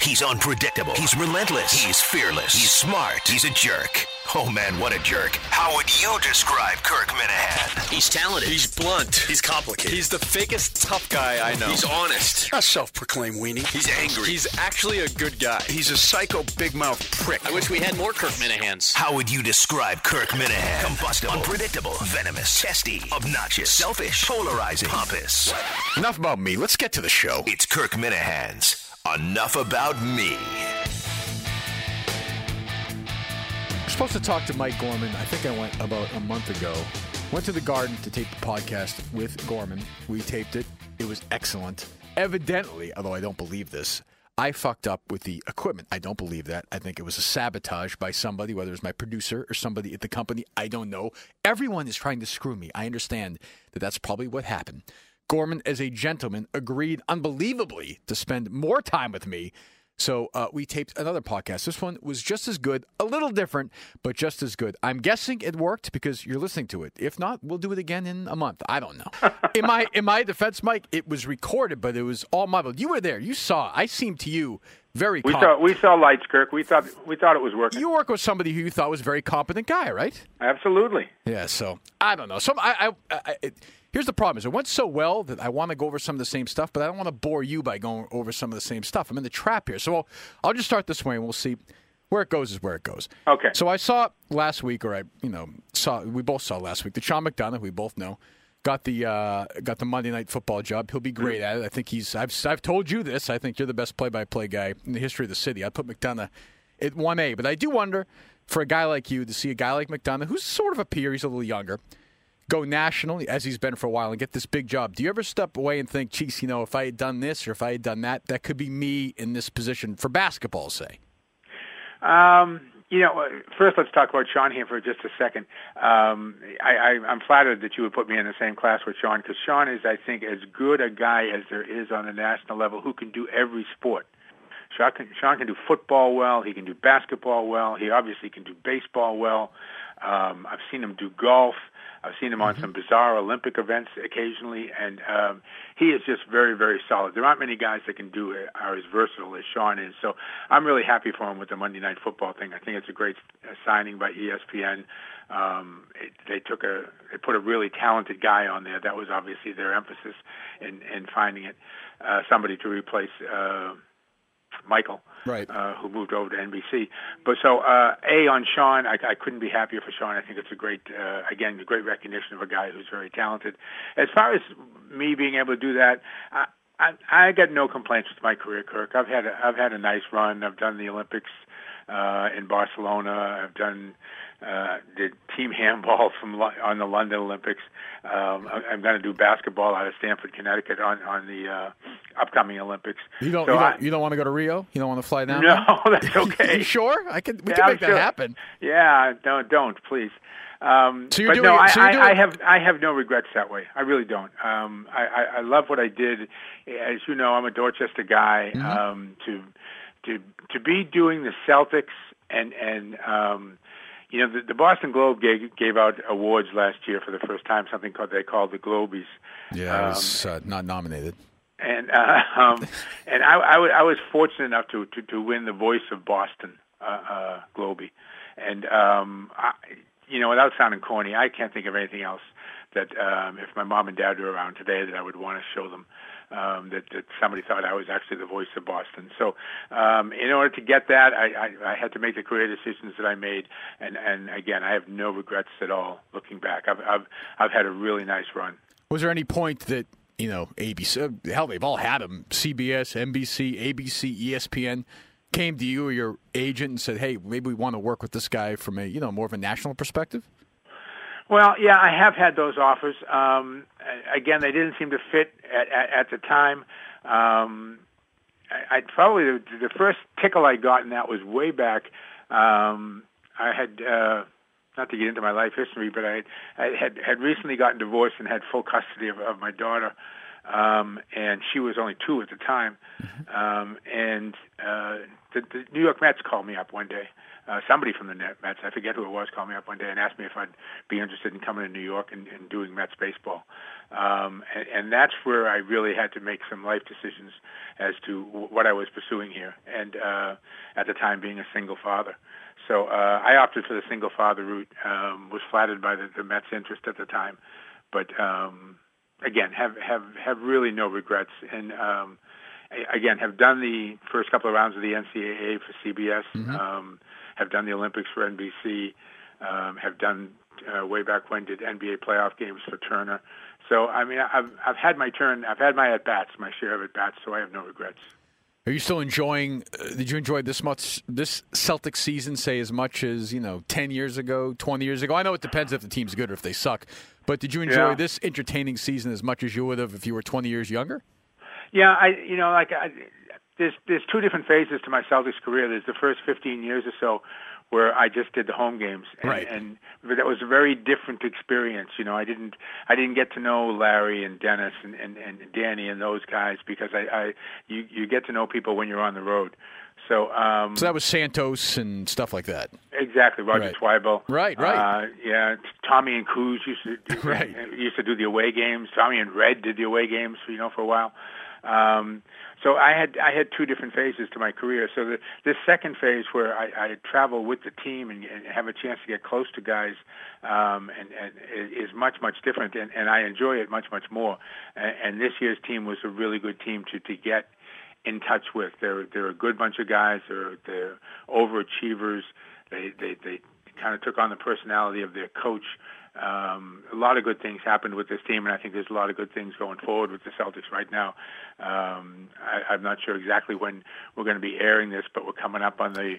He's unpredictable. He's relentless. He's fearless. He's smart. He's a jerk. Oh man, what a jerk. How would you describe Kirk Minihane? He's talented. He's blunt. He's complicated. He's the fakest tough guy I know. He's honest. A self-proclaimed weenie. He's angry. He's actually a good guy. He's a psycho big mouth prick. I wish we had more Kirk Minihanes. How would you describe Kirk Minihane? Combustible, unpredictable, venomous, testy, obnoxious, selfish, polarizing, pompous. Enough about me. Let's get to the show. It's Kirk Minihane's Enough About Me. Supposed to talk to Mike Gorman. I think I went about a month ago. Went to the garden to tape the podcast with Gorman. We taped it. It was excellent. Evidently, although I don't believe this, I fucked up with the equipment. I don't believe that. I think it was a sabotage by somebody, whether it was my producer or somebody at the company. I don't know. Everyone is trying to screw me. I understand that that's probably what happened. Gorman, as a gentleman, agreed unbelievably to spend more time with me. So uh, we taped another podcast. This one was just as good, a little different, but just as good. I'm guessing it worked because you're listening to it. If not, we'll do it again in a month. I don't know. in my in my defense, Mike, it was recorded, but it was all muddled. You were there. You saw. I seemed to you very. We com- saw we saw lights, Kirk. We thought we thought it was working. You work with somebody who you thought was a very competent guy, right? Absolutely. Yeah. So I don't know. So I, I, I it, here's the problem: is it went so well that I want to go over some of the same stuff, but I don't want to bore you by going over some of the same stuff. I'm in the trap here, so I'll, I'll just start this way, and we'll see where it goes. Is where it goes. Okay. So I saw last week, or I, you know, saw we both saw last week. The Sean McDonough, we both know, got the uh, got the Monday Night Football job. He'll be great at it. I think he's. I've I've told you this. I think you're the best play-by-play guy in the history of the city. I'd put McDonough at one A, but I do wonder for a guy like you to see a guy like McDonough, who's sort of a peer. He's a little younger go national as he's been for a while and get this big job. Do you ever step away and think, geez, you know, if I had done this or if I had done that, that could be me in this position for basketball, say? Um, you know, uh, first let's talk about Sean here for just a second. Um, I, I, I'm flattered that you would put me in the same class with Sean because Sean is, I think, as good a guy as there is on the national level who can do every sport. Sean can, Sean can do football well. He can do basketball well. He obviously can do baseball well. Um, I've seen him do golf. I've seen him on some bizarre Olympic events occasionally, and um, he is just very, very solid. There aren't many guys that can do it, are as versatile as Sean is. So I'm really happy for him with the Monday Night Football thing. I think it's a great uh, signing by ESPN. Um, it, they took a, they put a really talented guy on there. That was obviously their emphasis in in finding it uh, somebody to replace. Uh, Michael, Right. uh, who moved over to NBC. But so, uh, A, on Sean, I, I couldn't be happier for Sean. I think it's a great, uh, again, a great recognition of a guy who's very talented. As far as me being able to do that, I, I, I got no complaints with my career, Kirk. I've had a, I've had a nice run. I've done the Olympics uh, in Barcelona. I've done uh, did team handball from Lo- on the London Olympics. Um, I, I'm going to do basketball out of Stamford, Connecticut on on the uh, upcoming Olympics. You don't, So you, don't you don't want to go to Rio? You don't want to fly down? no, that's okay. you sure? I can. We Yeah, can I'm make that sure. happen. Yeah, don't don't please. Um, So you're but doing no, I, so I, I have I have no regrets that way. I really don't. Um, I, I, I love what I did. As you know, I'm a Dorchester guy. Mm-hmm. Um, to to to be doing the Celtics and and um, you know the, the Boston Globe gave, gave out awards last year for the first time. Something called they called the Globies. Yeah, I Um, was uh, not nominated. and uh, um, and I, I, wa- I was fortunate enough to, to, to win the Voice of Boston uh, uh, Globie, and um, I, you know, without sounding corny, I can't think of anything else that um, if my mom and dad were around today, that I would want to show them. Um, that, that somebody thought I was actually the voice of Boston. So, um, in order to get that, I, I, I had to make the career decisions that I made, and, and again, I have no regrets at all looking back. I've, I've, I've had a really nice run. Was there any point that you know ABC? Hell, they've all had them. CBS, NBC, ABC, ESPN came to you or your agent and said, "Hey, maybe we want to work with this guy from a you know more of a national perspective." Well, yeah, I have had those offers. Um, again, they didn't seem to fit at, at, at the time. Um, I, I probably the, the first tickle I got in that was way back. Um, I had uh, not to get into my life history, but I, I had had recently gotten divorced and had full custody of, of my daughter, um, and she was only two at the time. Um, and uh, the, the New York Mets called me up one day. Uh, somebody from the Mets, I forget who it was, called me up one day and asked me if I'd be interested in coming to New York and, and doing Mets baseball. Um, and, and that's where I really had to make some life decisions as to w- what I was pursuing here. And uh, at the time, being a single father. So uh, I opted for the single father route. Um, was flattered by the, the Mets' interest at the time, but um, again, have have have really no regrets. And um, again, have done the first couple of rounds of the NCAA for CBS. Um, have done the Olympics for NBC. Um, have done uh, way back when did NBA playoff games for Turner. So I mean, I've I've had my turn. I've had my at bats, my share of at bats. So I have no regrets. Are you still enjoying? Uh, did you enjoy this much this Celtic season? Say as much as you know, ten years ago, twenty years ago. I know it depends if the team's good or if they suck. But did you enjoy Yeah. this entertaining season as much as you would have if you were twenty years younger? Yeah, I you know like I, there's there's two different phases to my Celtics career. There's the first 15 years or so where I just did the home games, and, Right. and but that was a very different experience. You know, I didn't I didn't get to know Larry and Dennis and and, and Danny and those guys because I, I you you get to know people when you're on the road. So um, So that was Santos and stuff like that. Exactly, Roger Right. Twibell. Right, right. Uh, yeah, Tommy and Cooz used to do, Right. used to do the away games. Tommy and Red did the away games, you know, for a while. Um, so I had I had two different phases to my career. So the this second phase where I, I travel with the team and, and have a chance to get close to guys, um, and, and is much much different, and, and I enjoy it much much more. And, and this year's team was a really good team to to get in touch with. They're they're a good bunch of guys. They're they're overachievers. They they they kind of took on the personality of their coach. Um, a lot of good things happened with this team, and I think there's a lot of good things going forward with the Celtics right now. Um, I, I'm not sure exactly when we're going to be airing this, but we're coming up on the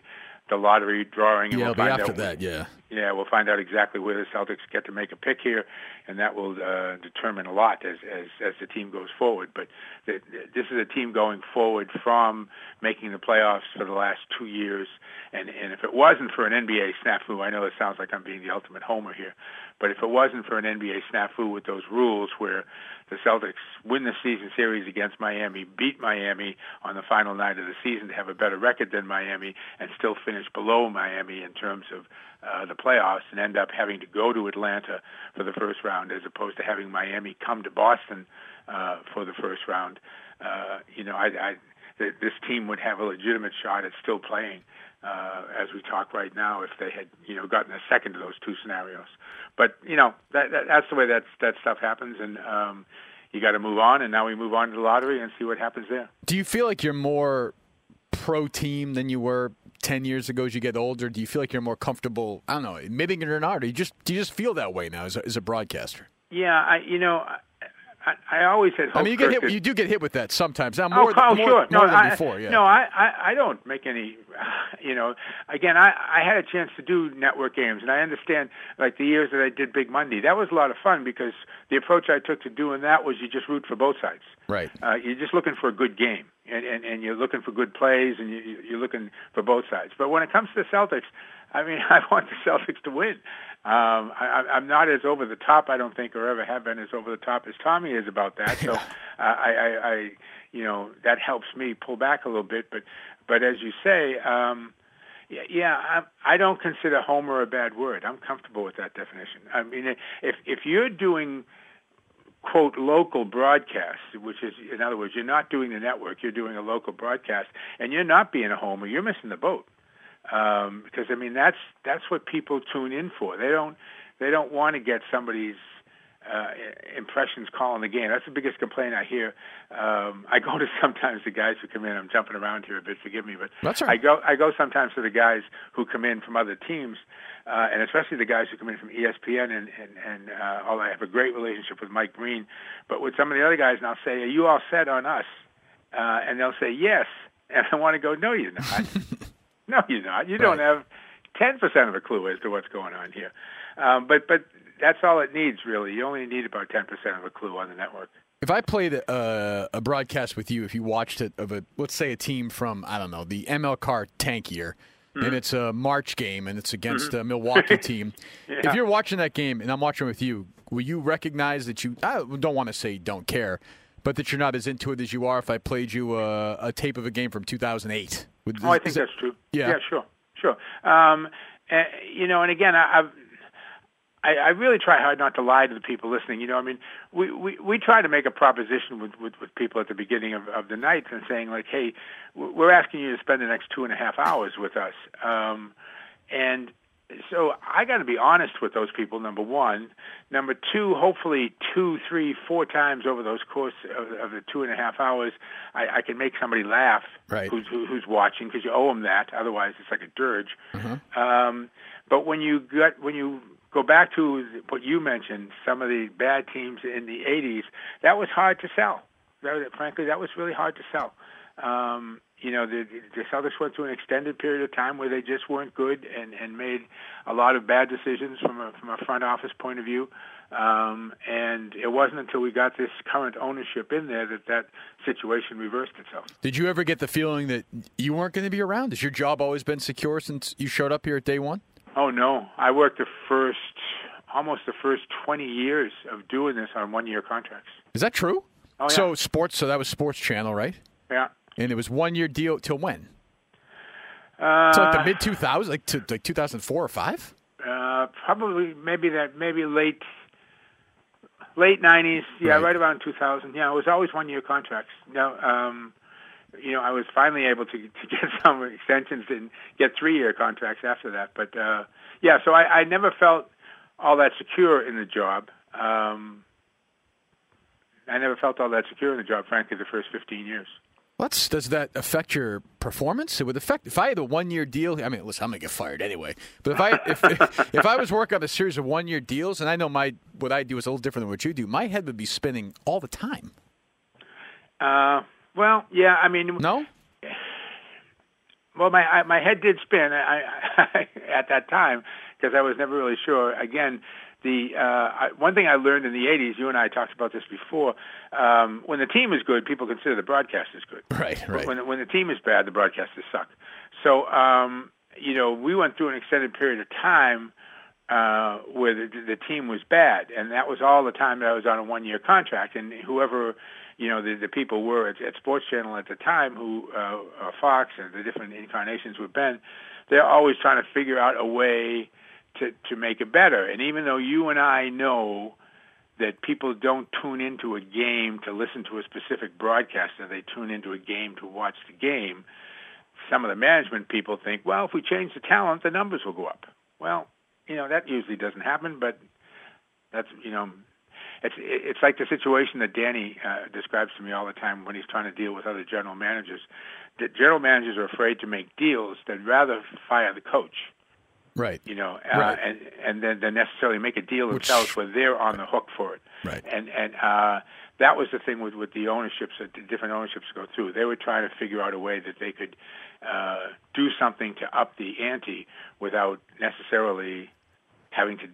the lottery drawing, and Yeah, we'll find after out that. Yeah. yeah, we'll find out exactly where the Celtics get to make a pick here, and that will uh, determine a lot as, as as the team goes forward. But the, this is a team going forward from making the playoffs for the last two years, and and if it wasn't for an NBA snafu, I know it sounds like I'm being the ultimate homer here, but if it wasn't for an NBA snafu with those rules where the Celtics win the season series against Miami, beat Miami on the final night of the season to have a better record than Miami, and still finish below Miami in terms of uh, the playoffs, and end up having to go to Atlanta for the first round as opposed to having Miami come to Boston uh, for the first round. Uh, you know, I, I, th- this team would have a legitimate shot at still playing uh, as we talk right now if they had, you know, gotten a second of those two scenarios. But you know, that, that that's the way that that stuff happens, and um, you got to move on. And now we move on to the lottery and see what happens there. Do you feel like you're more pro team than you were ten years ago as you get older? Do you feel like you're more comfortable? I don't know, admitting it or not. Or you just do you just feel that way now as a, as a broadcaster? Yeah, I, you know, I, I, always had. I mean, you get hit. that- You do get hit with that sometimes. Now more, oh, oh, than, more, sure. No, more than I, before. Yeah. No, I, I, I don't make any. You know, again, I, I had a chance to do network games, and I understand like the years that I did Big Monday. That was a lot of fun because the approach I took to doing that was you just root for both sides. Right. Uh, you're just looking for a good game, and, and, and you're looking for good plays, and you- you're looking for both sides. But when it comes to the Celtics, I mean, I want the Celtics to win. Um, I, I'm not as over the top, I don't think, or ever have been as over the top as Tommy is about that. So, uh, I, I, I, you know, that helps me pull back a little bit. But, but as you say, um, yeah, yeah I, I don't consider Homer a bad word. I'm comfortable with that definition. I mean, if if you're doing quote local broadcast, which is in other words, you're not doing the network, you're doing a local broadcast, and you're not being a homer, you're missing the boat. Um, because I mean that's that's what people tune in for. They don't they don't want to get somebody's uh, impressions calling the game. That's the biggest complaint I hear. Um, I go to sometimes the guys who come in. I'm jumping around here a bit. Forgive me, but That's right. I go I go sometimes to the guys who come in from other teams, uh, and especially the guys who come in from ESPN and and and uh, all. I have a great relationship with Mike Breen, but with some of the other guys, and I'll say, "Are you all set on us?" Uh, and they'll say, "Yes," and I want to go, "No, you're not. no, you're not. You don't have ten percent of a clue as to what's going on here." Um, but but that's all it needs, really. You only need about ten percent of a clue on the network. If I played a, a broadcast with you, if you watched it of a let's say a team from I don't know the ML Carr tank year, Mm-hmm. and it's a March game and it's against a Milwaukee team. If you're watching that game and I'm watching with you, will you recognize that you? I don't want to say don't care, but that you're not as into it as you are if I played you a, a tape of a game from 2008. Would- Oh, I think that- that's true. Yeah. yeah, sure, sure. Um, uh, you know, and again, I, I've. I, I really try hard not to lie to the people listening. You know, I mean, we, we, we try to make a proposition with, with, with people at the beginning of, of the night and saying like, hey, we're asking you to spend the next two and a half hours with us. Um, and so I got to be honest with those people. Number one, number two, hopefully two, three, four times over those course of, of the two and a half hours, I, I can make somebody laugh Right. who's who, who's watching because you owe them that. Otherwise, it's like a dirge. Uh-huh. Um, but when you get when you go back to what you mentioned, some of the bad teams in the '80s, that was hard to sell. That, was- frankly, that was really hard to sell. Um, you know, the, the Celtics went through an extended period of time where they just weren't good and, and made a lot of bad decisions from a from a front office point of view. Um, and it wasn't until we got this current ownership in there that that situation reversed itself. Did you ever get the feeling that you weren't going to be around? Has your job always been secure since you showed up here at day one? Oh no, I worked the first, almost the first 20 years of doing this on one-year contracts. Is that true? Oh, yeah. So sports. So that was Sports Channel, right? Yeah. And it was one year deal till when? Uh, So like the mid 2000s, like to like 2004 or five. uh, probably maybe that maybe late late 90s. Yeah, Right. right, around 2000. Yeah, it was always one-year contracts. Now, um, you know, I was finally able to to get some extensions and get three-year contracts after that. But uh, yeah, so I, I never felt all that secure in the job. Um, I never felt all that secure in the job, frankly, the first 15 years. Let's, does that affect your performance? It would affect if I had a one year deal. I mean, listen, I'm gonna get fired anyway. But if I if if I was working on a series of one year deals, and I know my what I do is a little different than what you do, my head would be spinning all the time. Uh, well, yeah, I mean, No, Well, my I, my head did spin I, I, at that time because I was never really sure. Again, the uh, I, one thing I learned in the '80s, you and I talked about this before. Um, when the team is good, people consider the broadcasters good. right, But right. When when the team is bad, the broadcasters suck. So um, you know, we went through an extended period of time uh, where the, the team was bad, and that was all the time that I was on a one-year contract. And whoever, you know, the, the people were at, at Sports Channel at the time, who uh, uh, Fox and the different incarnations with Ben, they're always trying to figure out a way to to make it better. And even though you and I know that people don't tune into a game to listen to a specific broadcaster, they tune into a game to watch the game. Some of the management people think, well, if we change the talent, the numbers will go up. Well, you know that usually doesn't happen, but that's you know, it's it's like the situation that Danny uh, describes to me all the time when he's trying to deal with other general managers. The general managers are afraid to make deals; they'd rather fire the coach right. you know, uh, Right. and and then they necessarily make a deal Which- themselves where they're on the hook for it. Right. And and uh, that was the thing with with the ownerships that the different ownerships go through. They were trying to figure out a way that they could uh, do something to up the ante without necessarily having to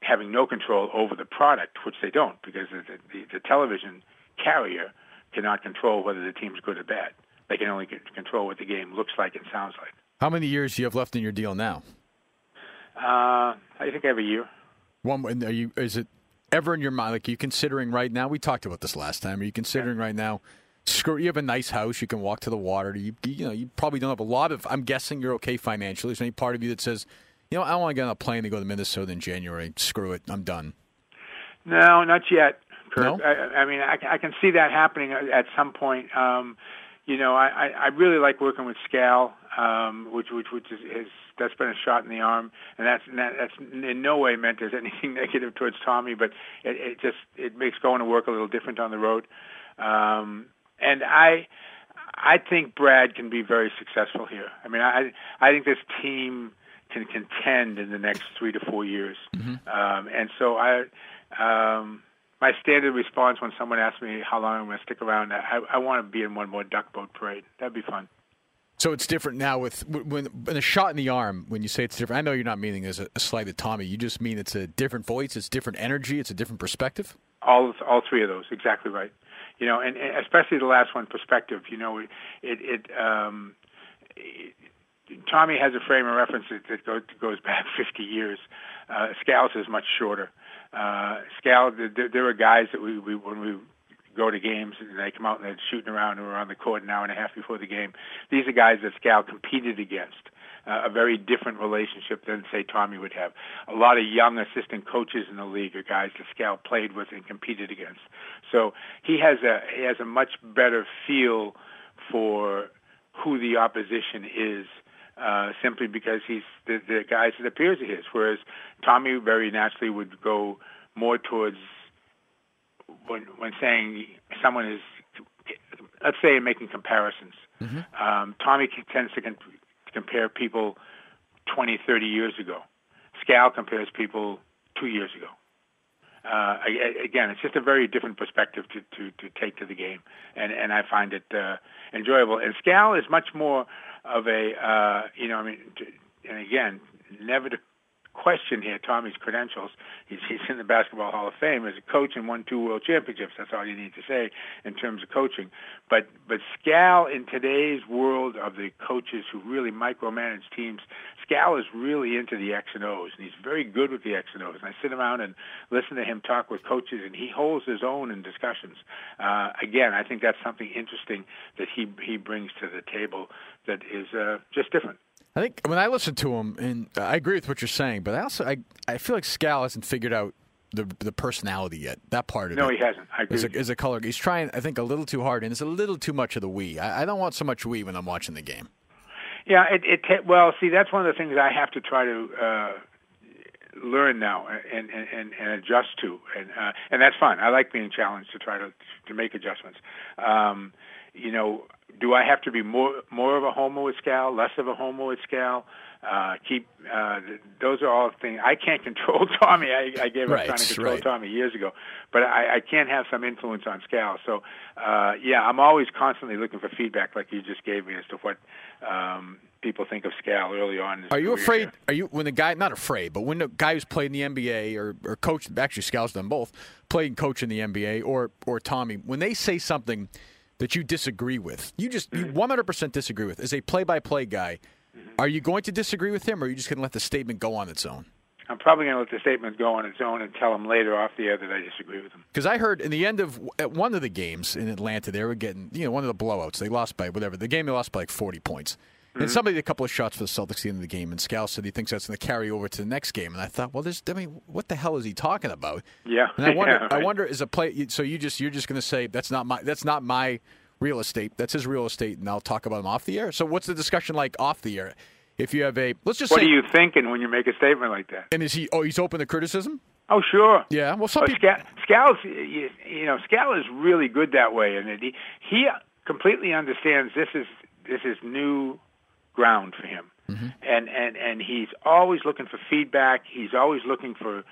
having no control over the product, which they don't because the the, the television carrier cannot control whether the team's good or bad. They can only control what the game looks like and sounds like. How many years do you have left in your deal now? Uh, I think every year. One. Are you? Is it ever in your mind? Like, are you considering right now? We talked about this last time. Are you considering right now? Screw. You have a nice house. You can walk to the water. You, you know, you probably don't have a lot of. I'm guessing you're okay financially. Is there any part of you that says, you know, I don't want to get on a plane to go to Minnesota in January. Screw it. I'm done. No, not yet, Kirk. No? I, I mean, I, can- I can see that happening at some point. Um, you know, I, I, I really like working with Scal, um, which which which is, is that's been a shot in the arm, and that's that's in no way meant as anything negative towards Tommy, but it, it just it makes going to work a little different on the road. Um, and I I think Brad can be very successful here. I mean, I I think this team can contend in the next three to four years, um, and so I. Um, my standard response when someone asks me how long I'm going to stick around, I, I want to be in one more duck boat parade. That'd be fun. So it's different now with when, when a shot in the arm. When you say it's different, I know you're not meaning as a, a slight at Tommy. You just mean it's a different voice, it's different energy, it's a different perspective. All all three of those, exactly right. You know, and, and especially the last one, perspective. You know, it it, um, it Tommy has a frame of reference that, goes, back 50 years. Uh, Scal's is much shorter. Uh, Scal, there, there were guys that we, we when we go to games and they come out and they're shooting around and we're on the court an hour and a half before the game. These are guys that Scal competed against. Uh, a very different relationship than say Tommy would have. A lot of young assistant coaches in the league are guys that Scal played with and competed against. So he has a he has a much better feel for who the opposition is uh, simply because he's the, the guys that are peers of his. Whereas Tommy very naturally would go more towards when when saying someone is, let's say, making comparisons. Mm-hmm. Um, Tommy tends to, con- to compare people 20, 30 years ago. Scal compares people two years ago. Uh, again, it's just a very different perspective to, to, to take to the game, and and I find it uh, enjoyable. And Scal is much more of a, uh, you know, I mean, and again, never to question here Tommy's credentials. He's, he's in the Basketball Hall of Fame as a coach and won two world championships. That's all you need to say in terms of coaching. But but Scal in today's world of the coaches who really micromanage teams, Scal is really into the X and O's, and he's very good with the X and O's. And I sit around and listen to him talk with coaches, and he holds his own in discussions. Uh, again, I think that's something interesting that he he brings to the table that is uh, just different. I think when I listen to him, and I agree with what you're saying, but I also I, I feel like Scal hasn't figured out the the personality yet. That part of no, it. No, he hasn't. I agree. Is a, is a color. He's trying, I think, a little too hard, and it's a little too much of the we. I, I don't want so much we when I'm watching the game. Yeah, it, it well, see, that's one of the things I have to try to uh, learn now and, and, and adjust to, and uh, and that's fun. I like being challenged to try to to make adjustments. Um, you know, do I have to be more more of a homo with Scal, less of a homo with Scal? Uh, keep uh, those are all things I can't control. Tommy, I, I gave up right, trying to control right. Tommy years ago, but I, I can have some influence on Scal. So uh, yeah, I'm always constantly looking for feedback, like you just gave me, as to what um, people think of Scal early on. Are you afraid? Here. Are you when the guy not afraid, but when the guy who's played in the NBA or or coached actually Scal's done both, played and coach in the NBA or or Tommy, when they say something that you disagree with, you just you mm-hmm. 100% disagree with, as a play-by-play guy, mm-hmm. are you going to disagree with him, or are you just going to let the statement go on its own? I'm probably going to let the statement go on its own and tell him later off the air that I disagree with him. Because I heard in the end of at one of the games in Atlanta, they were getting you know one of the blowouts. They lost by whatever the game. They lost by like 40 points. Mm-hmm. And somebody did a couple of shots for the Celtics at the end of the game, and Scal said he thinks that's going to carry over to the next game. And I thought, well, there's, I mean, what the hell is he talking about? Yeah. And I wonder, yeah, right. I wonder, is a play? So you just you're just going to say that's not my that's not my real estate. That's his real estate, and I'll talk about him off the air. So what's the discussion like off the air? If you have a let's just what say, are you thinking when you make a statement like that? And is he? Oh, he's open to criticism. Oh, sure. Yeah. Well, some well, people. Scal's, you, you know, Scal is really good that way, and he he completely understands this is this is new ground for him, mm-hmm. and and and he's always looking for feedback. He's always looking for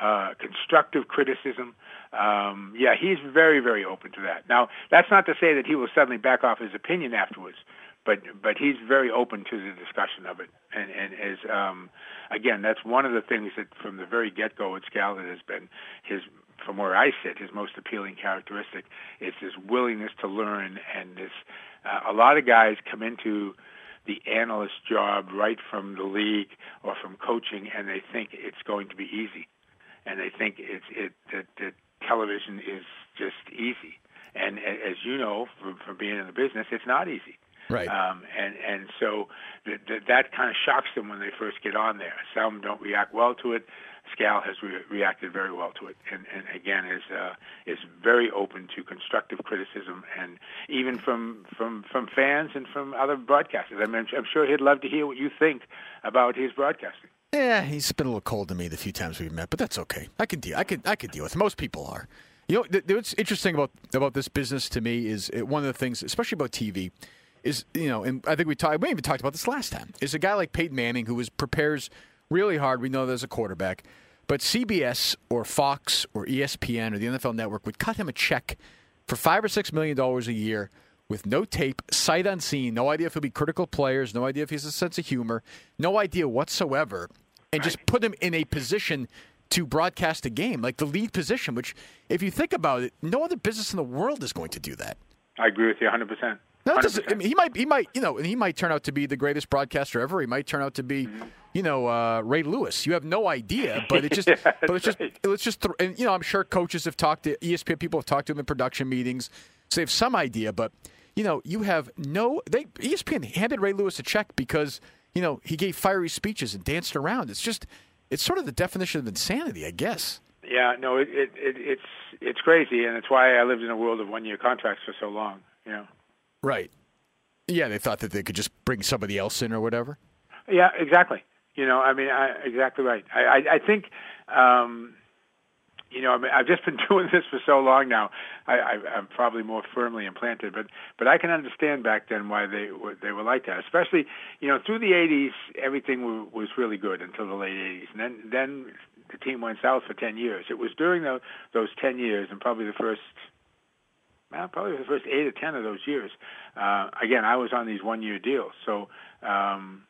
uh, constructive criticism. Um, yeah, he's very, very open to that. Now, that's not to say that he will suddenly back off his opinion afterwards, but but he's very open to the discussion of it. And and is um, again, that's one of the things that from the very get go at Scallon has been his from where I sit, his most appealing characteristic is his willingness to learn and this. Uh, a lot of guys come into the analyst job right from the league or from coaching, and they think it's going to be easy, and they think it's it that, that television is just easy. And as you know from, from being in the business, it's not easy. Right. Um, and and so th- th- that kind of shocks them when they first get on there. Some don't react well to it. Scal has re- reacted very well to it, and, and again is uh, is very open to constructive criticism, and even from from from fans and from other broadcasters. I mean, I'm sure he'd love to hear what you think about his broadcasting. Yeah, he's been a little cold to me the few times we've met, but that's okay. I can deal. I can I can deal with. It. Most people are. You know, th- what's interesting about about this business to me is it, one of the things, especially about TV, is you know, and I think we talked. We even talked about this last time. Is a guy like Peyton Manning who was prepares really hard. We know there's a quarterback, but CBS or Fox or ESPN or the NFL Network would cut him a check for five or six million dollars a year with no tape, sight unseen, no idea if he'll be critical players, no idea if he has a sense of humor, no idea whatsoever, and just put him in a position to broadcast a game, like the lead position, which, if you think about it, no other business in the world is going to do that. I agree with you 100%. No, 100%. I mean, he might, he might, you know, and he might turn out to be the greatest broadcaster ever. He might turn out to be, mm-hmm. You know, uh, Ray Lewis. You have no idea, but it just, Yeah, but it's just, right. let's just, throw, and you know, I'm sure coaches have talked to ESPN people have talked to him in production meetings, so they have some idea. But you know, you have no. They ESPN handed Ray Lewis a check because you know he gave fiery speeches and danced around. It's just, it's sort of the definition of insanity, I guess. Yeah, no, it, it, it it's it's crazy, and it's why I lived in a world of one-year contracts for so long. You know. Right. Yeah, they thought that they could just bring somebody else in or whatever. Yeah, exactly. You know, I mean, I, exactly right. I, I, I think, um, you know, I mean, I've just been doing this for so long now. I, I, I'm probably more firmly implanted, but but I can understand back then why they they were like that. Especially, you know, through the '80s, everything was really good until the late '80s, and then then the team went south for 10 years. It was during the, those 10 years, and probably the first well, probably the first eight or ten of those years. Uh, again, I was on these one-year deals, so um,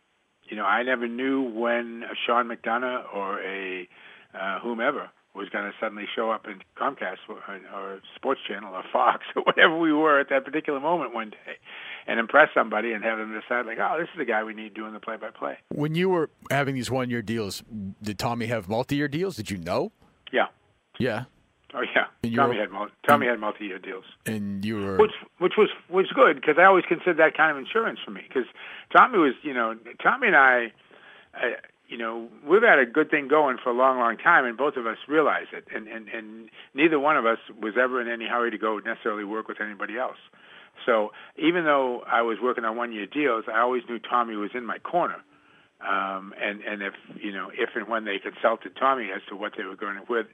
you know I never knew when a Sean McDonough or a uh, whomever was going to suddenly show up in Comcast or, or Sports Channel or Fox or whatever we were at that particular moment one day, and impress somebody and have them decide like, oh, this is the guy we need doing the play-by-play. When you were having these one year deals, did Tommy have multi year deals? Did you know? Yeah. Yeah. Oh yeah. And Tommy were- had Tommy had multi-year deals. And you were. which which was was good because I always considered that kind of insurance for me because Tommy was you know Tommy and I, uh, you know we've had a good thing going for a long long time and both of us realize it and and and neither one of us was ever in any hurry to go necessarily work with anybody else. So even though I was working on one year deals, I always knew Tommy was in my corner. Um, and and if you know if and when they consulted Tommy as to what they were going to where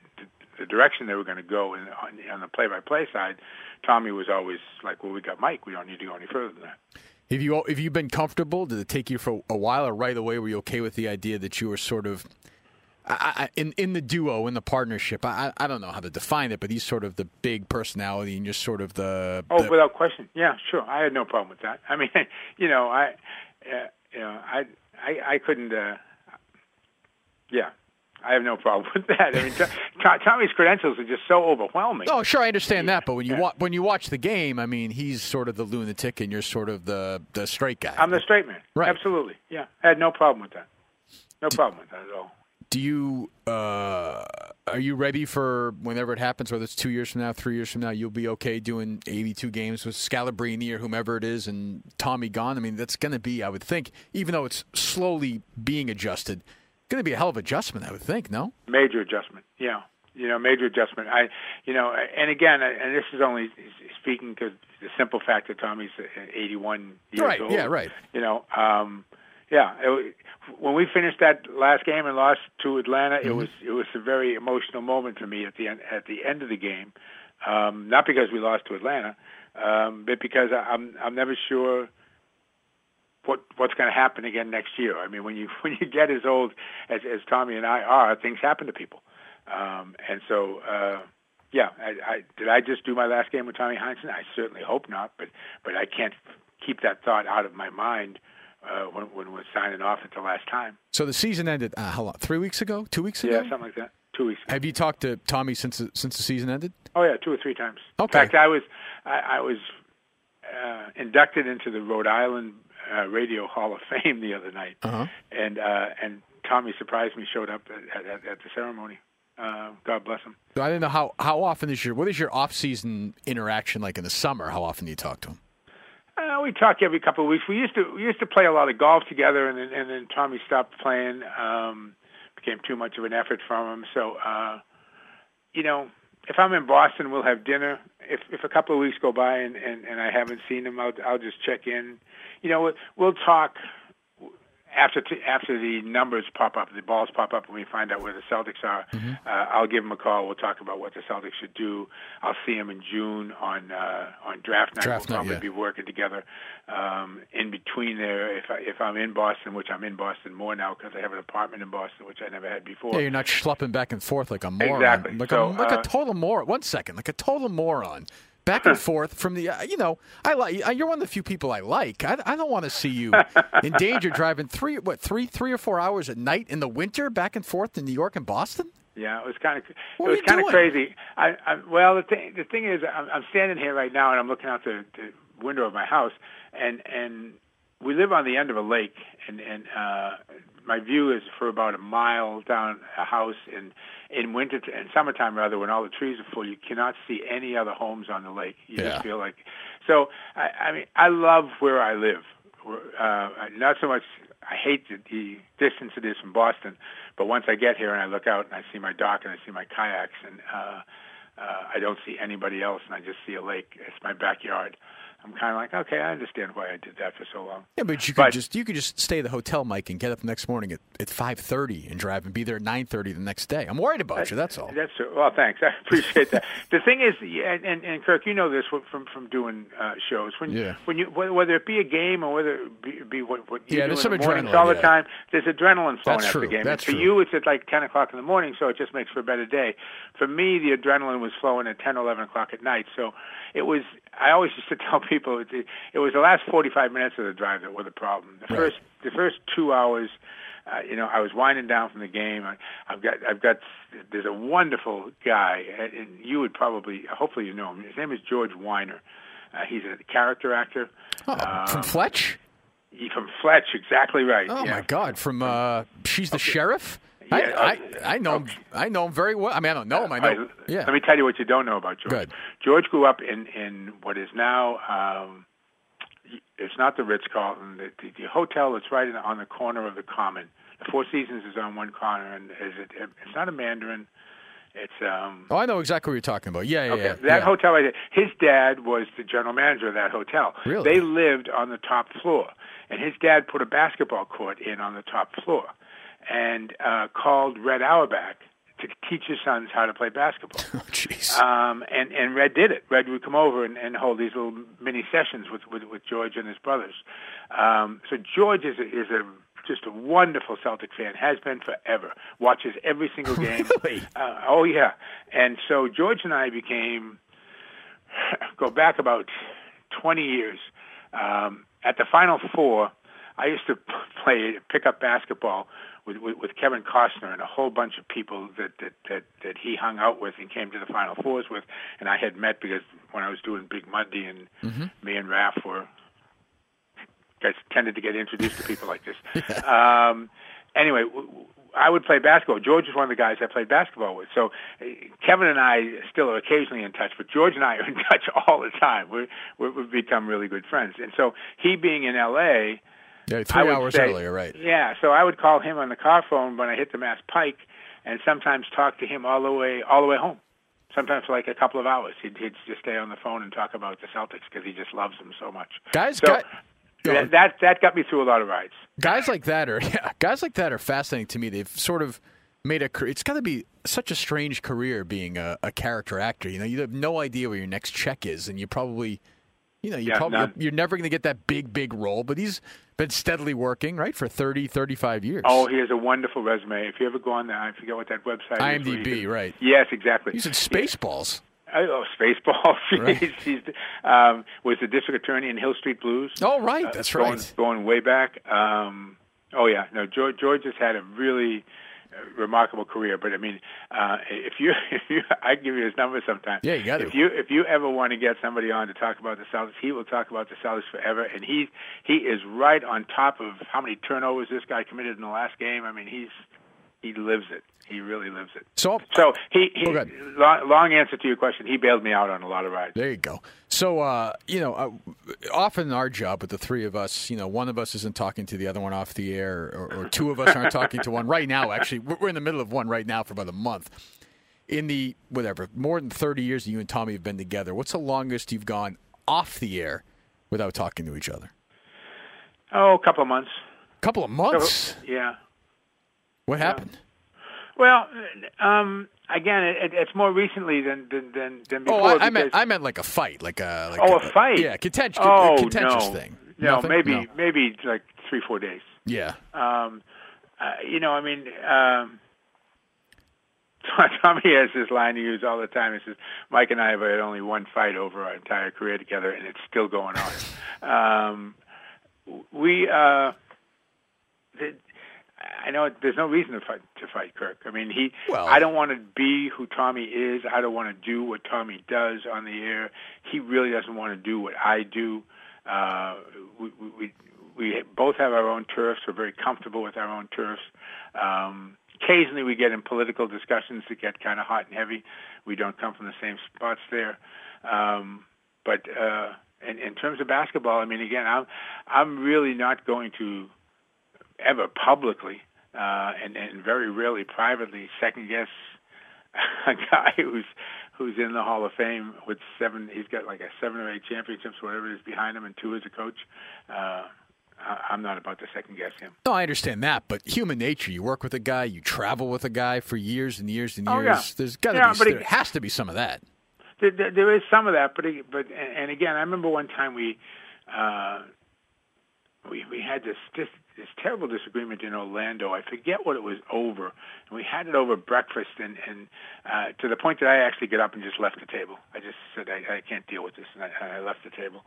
the, direction they were going to go in, on, on the play-by-play side, Tommy was always like, "Well, we got Mike. We don't need to go any further than that." Have you have you been comfortable? Did it take you for a while, or right away were you okay with the idea that you were sort of I, I, in in the duo in the partnership? I I don't know how to define it, but he's sort of the big personality, and you're sort of the. Oh, the- without question, yeah, sure. I had no problem with that. I mean, you know, I, uh, you know, I, I, I couldn't. Uh, yeah, I have no problem with that. I mean, T- T- Tommy's credentials are just so overwhelming. Oh, sure, I understand that, but when you Yeah. wa- when you watch the game, I mean, he's sort of the lunatic, and you're sort of the the straight guy. I'm the straight man. Right. Absolutely. Yeah, I had no problem with that. No problem with that at all. Do you uh, are you ready for whenever it happens, whether it's two years from now, three years from now, you'll be okay doing 82 games with Scalabrine or whomever it is, and Tommy gone? I mean, that's going to be, I would think, even though it's slowly being adjusted, going to be a hell of adjustment, I would think. No, major adjustment. Yeah, you know, major adjustment. I, you know, and again, and this is only speaking to the simple fact that Tommy's 81 years Right, old. yeah, right. You know, um, yeah. It, when we finished that last game and lost to Atlanta, Mm-hmm. it was it was a very emotional moment for me at the end at the end of the game. Um, not because we lost to Atlanta, um, but because I- I'm I'm never sure what what's going to happen again next year. I mean, when you when you get as old as as Tommy and I are, things happen to people, um, and so uh, yeah. I, I, did I just do my last game with Tommy Heinsohn? I certainly hope not, but but I can't keep that thought out of my mind uh, when when we're signing off at the last time. so the season ended. Uh, how long? Three weeks ago? Two weeks ago? Yeah, something like that. Two weeks. Ago. Have you talked to Tommy since the, since the season ended? Oh yeah, two or three times. Okay. In fact, I was I, I was uh, inducted into the Rhode Island uh, Radio Hall of Fame the other night, Uh-huh. and uh, and Tommy surprised me, showed up at, at, at the ceremony. Uh, God bless him. So I didn't know how how often is your what is your off season interaction like in the summer? How often do you talk to him? Uh, we talk every couple of weeks. We used to we used to play a lot of golf together, and then and then Tommy stopped playing. Um, became too much of an effort from him. So, uh, you know, if I'm in Boston, we'll have dinner. If if a couple of weeks go by and and, and I haven't seen him, I'll I'll just check in. You know, we'll talk after t- after the numbers pop up, the balls pop up, and we find out where the Celtics are. Mm-hmm. Uh, I'll give him a call. We'll talk about what the Celtics should do. I'll see him in June on uh, on draft night. Draft we'll night, probably yeah. be working together. Um, in between there, if I, if I'm in Boston, which I'm in Boston more now because I have an apartment in Boston, which I never had before. Yeah, you're not schlepping back and forth like a moron. Exactly. Like, So, a, like uh, a total moron. One second, like a total moron. Back and forth from the. Uh, you know, I like you're one of the few people I like. I, I don't want to see you in danger driving three what three three or four hours at night in the winter back and forth to New York and Boston. Yeah, it was kind of it What are was kind of crazy. I, I well, the thing the thing is, I'm, I'm standing here right now and I'm looking out the, the window of my house, and and we live on the end of a lake, and and uh, my view is for about a mile down a house. And in winter in summertime rather, when all the trees are full, you cannot see any other homes on the lake. You Yeah. just feel like so. I, I mean, I love where I live. Uh, not so much. I hate the, the distance it is from Boston, but once I get here and I look out and I see my dock and I see my kayaks and uh, uh, I don't see anybody else and I just see a lake. It's my backyard. I'm kind of like, okay, I understand why I did that for so long. Yeah, but you could But- just you could just stay at the hotel, Mike, and get up the next morning at, at five thirty and drive and be there at nine thirty the next day. I'm worried about you. That's all. That's well, thanks. I appreciate that. the thing is, and, and, and Kirk, you know this from from doing uh, shows. When Yeah. when you whether it be a game or whether it be, be what what you Yeah, do there's in the some mornings adrenaline, all the yeah. time. There's adrenaline flowing That's after true. the game. That's and for true. you, it's at like ten o'clock in the morning, so it just makes for a better day. For me, the adrenaline was flowing at ten or eleven o'clock at night. So it was. I always used to tell people it, it was the last 45 minutes of the drive that were the problem. The Right. first the first two hours, uh, you know, I was winding down from the game. I, I've got I've got there's a wonderful guy, and you would probably hopefully you know him. His name is George Wyner. Uh, he's a character actor. Oh, from Fletch? He from Fletch, exactly right. Oh yeah. my God! From uh, she's the sheriff. Yeah, I, uh, I, I know him. I know him very well. I mean, I don't know him. I know. Right, yeah. Let me tell you what you don't know about George. Good. George grew up in in what is now um, it's not the Ritz Carlton. The, the, the hotel that's right in, on the corner of the Common. The Four Seasons is on one corner, and is it? It's not a Mandarin. It's um. oh, I know exactly what you're talking about. Yeah, yeah, Okay, yeah. that yeah. hotel right there. His dad was the general manager of that hotel. Really? They lived on the top floor, and his dad put a basketball court in on the top floor, and uh, called Red Auerbach to teach his sons how to play basketball. Oh. Um, and and Red did it. Red would come over and, and hold these little mini sessions with with, with George and his brothers. Um, so George is a, is a just a wonderful Celtic fan. Has been forever. Watches every single game. Really? Uh, oh yeah. And so George and I became go back about 20 years. Um, at the Final Four, I used to play pick up basketball with, with, with Kevin Costner and a whole bunch of people that, that, that, that he hung out with and came to the Final Fours with, and I had met because when I was doing Big Monday and me and Raf were guys tended to get introduced to people like this. um, anyway, w- I would play basketball. George is one of the guys I played basketball with. So uh, Kevin and I still are occasionally in touch, but George and I are in touch all the time. We're, we're, we've become really good friends. And so he being in L.A., yeah, three hours say- earlier, right? Yeah, so I would call him on the car phone when I hit the Mass Pike, and sometimes talk to him all the way all the way home. Sometimes for like a couple of hours, he'd, he'd just stay on the phone and talk about the Celtics because he just loves them so much. Guys, so guy- Go on. that, that that got me through a lot of rides. guys like that are yeah, guys like that are fascinating to me. They've sort of made a. It's got to be such a strange career being a, a character actor. You know, you have no idea where your next check is, and you probably, you know, you Yeah, probably you're, you're never going to get that big big role. But he's been steadily working right for 30, 35 years. Oh, he has a wonderful resume. If you ever go on there, I forget what that website is. IMDb, right? Yes, exactly. he's in Spaceballs. Oh, Spaceballs. Right. he's, he's, um, was the district attorney in Hill Street Blues. Oh, right, Uh, that's going, right. Going way back. Um, oh yeah, no. George, George has had a really uh, remarkable career. But I mean, uh, if you, if you, I give you his number sometime. Yeah, you got to. If you, if you ever want to get somebody on to talk about the Celtics, he will talk about the Celtics forever. And he, he is right on top of how many turnovers this guy committed in the last game. I mean, he's, he lives it. He really lives it. So So he, he Oh, long, long answer to your question. He bailed me out on a lot of rides. There you go. So, uh, you know, uh, often in our job with the three of us, you know, one of us isn't talking to the other one off the air, or, or two of us aren't talking to one right now. Actually, we're in the middle of one right now for about a month. In the whatever more than thirty years that you and Tommy have been together, what's the longest you've gone off the air without talking to each other? Oh, a couple of months. A couple of months. Yeah. What happened? Well, um, again, it, it's more recently than than than, than before. Oh, I, I meant I meant like a fight, like a like oh, a fight. Yeah, contentious, Oh, contentious no. thing. No, Nothing? maybe No. maybe like three four days. Yeah. Um, uh, you know, I mean, um, Tommy has this line he uses all the time. He says, "Mike and I have had only one fight over our entire career together, and it's still going on." um, we, uh, the, I know there's no reason to fight to fight Kirk. I mean, he. Well- I don't want to be who Tommy is. I don't want to do what Tommy does on the air. He really doesn't want to do what I do. Uh, we, we we both have our own turfs. We're very comfortable with our own turfs. Um, occasionally, we get in political discussions that get kind of hot and heavy. We don't come from the same spots there. Um, but uh, in, in terms of basketball, I mean, again, I'm I'm really not going to ever publicly uh, and, and very rarely privately second guess a guy who's who's in the Hall of Fame with seven. He's got like a seven or eight championships, whatever it is, behind him, and two as a coach. Uh, I- I'm not about to second guess him. No, I understand that, but human nature. You work with a guy, you travel with a guy for years and years and years. Oh, years. yeah. There's got to Yeah, be, there it- has to be some of that. There, there, is some of that, but it- but and again, I remember one time we uh, we we had this this this terrible disagreement in Orlando. I forget what it was over, and we had it over breakfast, and and uh, to the point that I actually got up and just left the table. I just said I, I can't deal with this, and I, I left the table.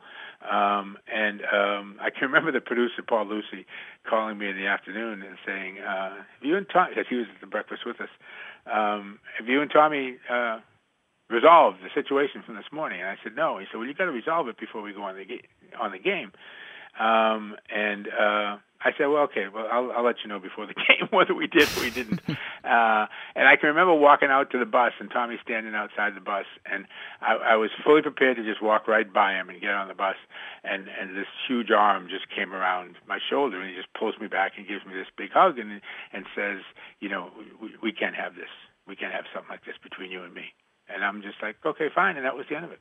Um, and um, I can remember the producer Paul Lucy calling me in the afternoon and saying, uh, "Have you and Tommy?" Because he was at the breakfast with us. Um, have you and Tommy? Uh, resolved the situation from this morning? And I said, no. He said, well, you got to resolve it before we go on the ga- on the game. Um, and uh, I said, well, okay, well, I'll, I'll let you know before the game whether we did or we didn't. uh, and I can remember walking out to the bus and Tommy standing outside the bus, and I, I was fully prepared to just walk right by him and get on the bus. And and this huge arm just came around my shoulder, and he just pulls me back and gives me this big hug and and says, you know, we, we can't have this. We can't have something like this between you and me. And I'm just like, okay, fine, and that was the end of it.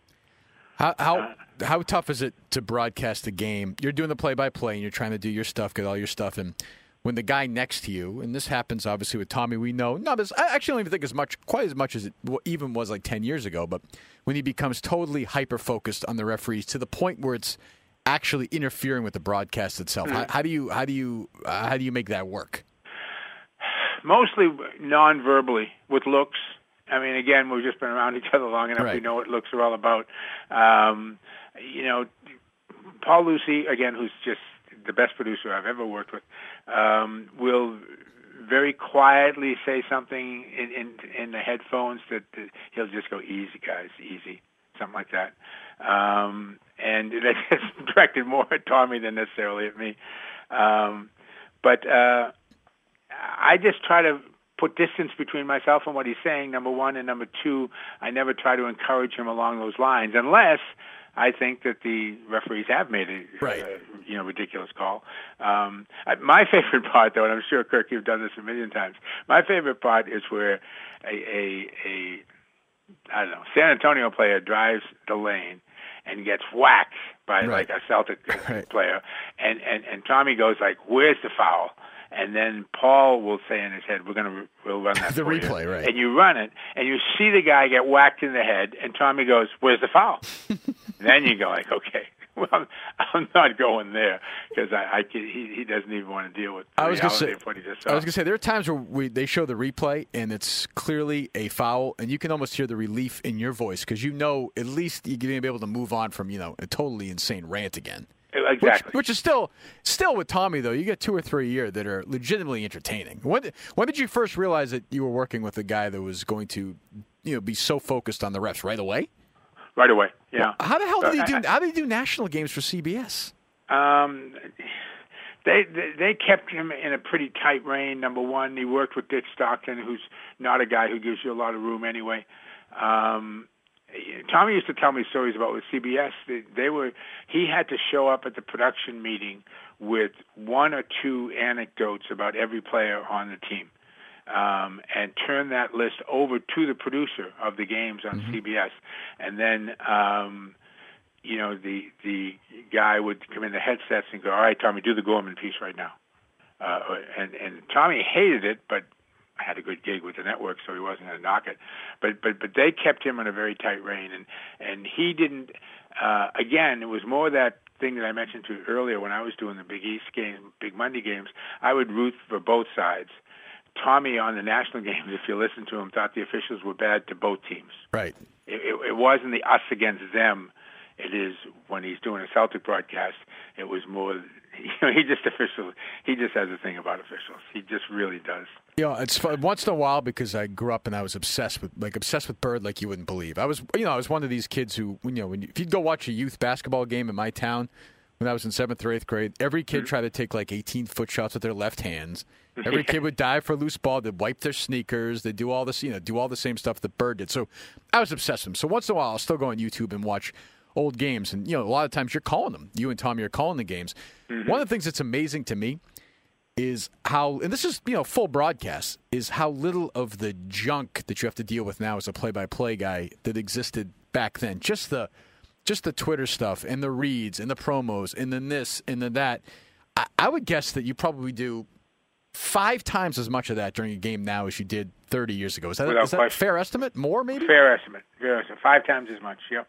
How how how tough is it to broadcast a game? You're doing the play by play and you're trying to do your stuff, get all your stuff, and when the guy next to you, and this happens obviously with Tommy, we know not as I actually don't even think as much, quite as much as it even was like ten years ago, but when he becomes totally hyper focused on the referees to the point where it's actually interfering with the broadcast itself. How, how do you how do you uh, how do you make that work? Mostly non-verbally with looks. I mean, again, we've just been around each other long enough. We know what looks are all about. Um, you know, Paul Lucy, again, who's just the best producer I've ever worked with, um, will very quietly say something in, in in the headphones that, that he'll just go, "Easy, guys, easy," something like that. Um, and that's directed more at Tommy than necessarily at me. Um, but uh, I just try to put distance between myself and what he's saying. Number one, and number two, I never try to encourage him along those lines, unless I think that the referees have made a Right. uh, you know ridiculous call. Um, I, my favorite part, though, and I'm sure Kirk, you've done this a million times. My favorite part is where a a, a I don't know San Antonio player drives the lane and gets whacked by Right. like a Celtic Right. player, and and and Tommy goes like, "Where's the foul?" And then Paul will say in his head, "We're gonna we'll run that The for you." replay, right. And you run it, and you see the guy get whacked in the head, and Tommy goes, "Where's the foul?" then you go like, "Okay, well, I'm not going there because I, I can, he he doesn't even want to deal with I was gonna say- what he just I was gonna say there are times where we, they show the replay and it's clearly a foul, and you can almost hear the relief in your voice because you know at least you're gonna be able to move on from you know a totally insane rant again. Exactly. Which, which is still still with Tommy though. You get two or three a year that are legitimately entertaining. When did, when did you first realize that you were working with a guy that was going to you know be so focused on the refs right away? right away. Yeah. How the hell did he Uh, do? How did he do national games for CBS? Um, they, they they kept him in a pretty tight rein. Number one, he worked with Dick Stockton, who's not a guy who gives you a lot of room anyway. Um, Tommy used to tell me stories about with CBS. They, they were he had to show up at the production meeting with one or two anecdotes about every player on the team. Um, and turn that list over to the producer of the games on CBS, and then um, you know, the the guy would come in the headsets and go, "All right, Tommy, do the Gorman piece right now." Uh, and and Tommy hated it, but had a good gig with the network, so he wasn't going to knock it. But but but they kept him on a very tight rein, and and he didn't. Uh, again, it was more that thing that I mentioned to you earlier when I was doing the Big East games, Big Monday games. I would root for both sides. Tommy on the national games, if you listen to him, thought the officials were bad to both teams. Right. It, it, it wasn't the us against them. It is when he's doing a Celtic broadcast. It was more, you know, he just official. He just has a thing about officials. He just really does. You know, it's fun, once in a while because I grew up and I was obsessed with like obsessed with Bird like you wouldn't believe. I was, you know, I was one of these kids who, you know, when you, if you'd go watch a youth basketball game in my town when I was in seventh or eighth grade, every kid mm-hmm. tried to take like 18 foot shots with their left hands. Every kid would dive for a loose ball. They'd wipe their sneakers. They'd do all this, you know, do all the same stuff that Bird did. So I was obsessed with him. So once in a while, I'll still go on YouTube and watch old games. And, you know, a lot of times you're calling them. You and Tommy are calling the games. Mm-hmm. One of the things that's amazing to me is how, and this is, you know, full broadcast, is how little of the junk that you have to deal with now as a play by play guy that existed back then. Just the, just the Twitter stuff and the reads and the promos and then this and then that. I, I would guess that you probably do five times as much of that during a game now as you did 30 years ago. Is that, Without is that a fair estimate? More, maybe? Fair estimate. Fair estimate. Five times as much. Yep.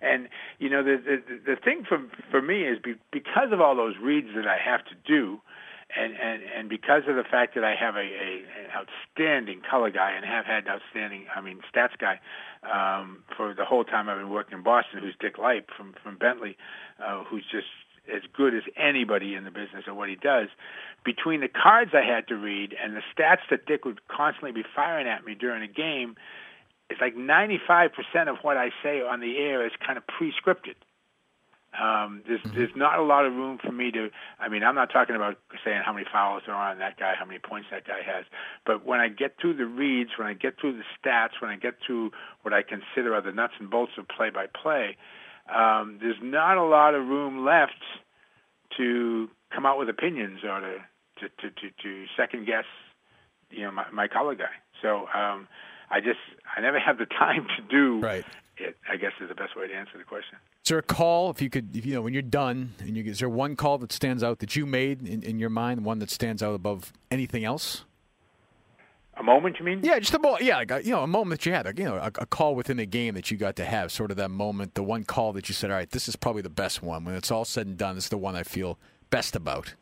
And you know the the, the thing for for me is be, because of all those reads that I have to do, and and and because of the fact that I have a, a an outstanding color guy and have had outstanding I mean stats guy um, for the whole time I've been working in Boston, who's Dick Lipe from from Bentley, uh, who's just as good as anybody in the business at what he does. Between the cards I had to read and the stats that Dick would constantly be firing at me during a game, it's like 95% of what I say on the air is kind of pre-scripted. Um, there's there's not a lot of room for me to. I mean, I'm not talking about saying how many fouls there are on that guy, how many points that guy has. But when I get through the reads, when I get through the stats, when I get through what I consider are the nuts and bolts of play-by-play, um, there's not a lot of room left to come out with opinions or to to to, to, to second guess, you know, my, my color guy. So um, I just I never have the time to do Right. it. I guess is the best way to answer the question. Is there a call, if you could, if, you know, when you're done, and you, is there one call that stands out that you made in, in your mind, one that stands out above anything else? A moment, you mean? Yeah, just a moment. Yeah, like a, you know, a moment that you had, like, you know, a, a call within the game that you got to have, sort of that moment, the one call that you said, all right, this is probably the best one. When it's all said and done, is the one I feel best about.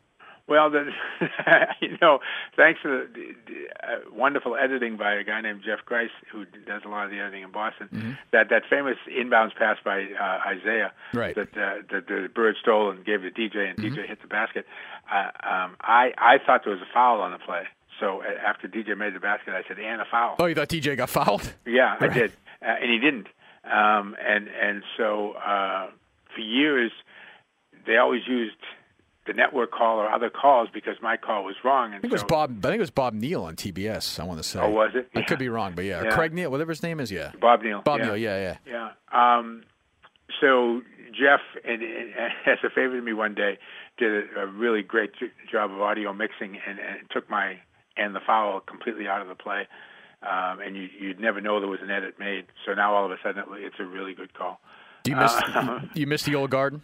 Well, the, you know, thanks to the, the, uh, wonderful editing by a guy named Jeff Grice, who does a lot of the editing in Boston. That that famous inbounds pass by uh, Isaiah Right. that uh, that the bird stole and gave to DJ, and DJ hit the basket. Uh, um, I I thought there was a foul on the play. So uh, after DJ made the basket, I said, "And a foul." Oh, you thought DJ got fouled? Yeah, Right. I did, uh, and he didn't. Um, and and so uh, for years, they always used the network call or other calls because my call was wrong. And I think it was Bob. I think it was Bob Neal on TBS. I want to say. Oh, was it? I could be wrong, but yeah, Yeah. Craig Neal, whatever his name is. Yeah, Bob Neal. Bob yeah. Neal. Yeah, yeah. Yeah. Um, so Jeff, and, and, as a favor to me one day, did a, a really great job of audio mixing and, and took my and the foul completely out of the play. Um, and you, you'd never know there was an edit made. So now all of a sudden it, it's a really good call. Do you miss? Uh, you miss the old garden?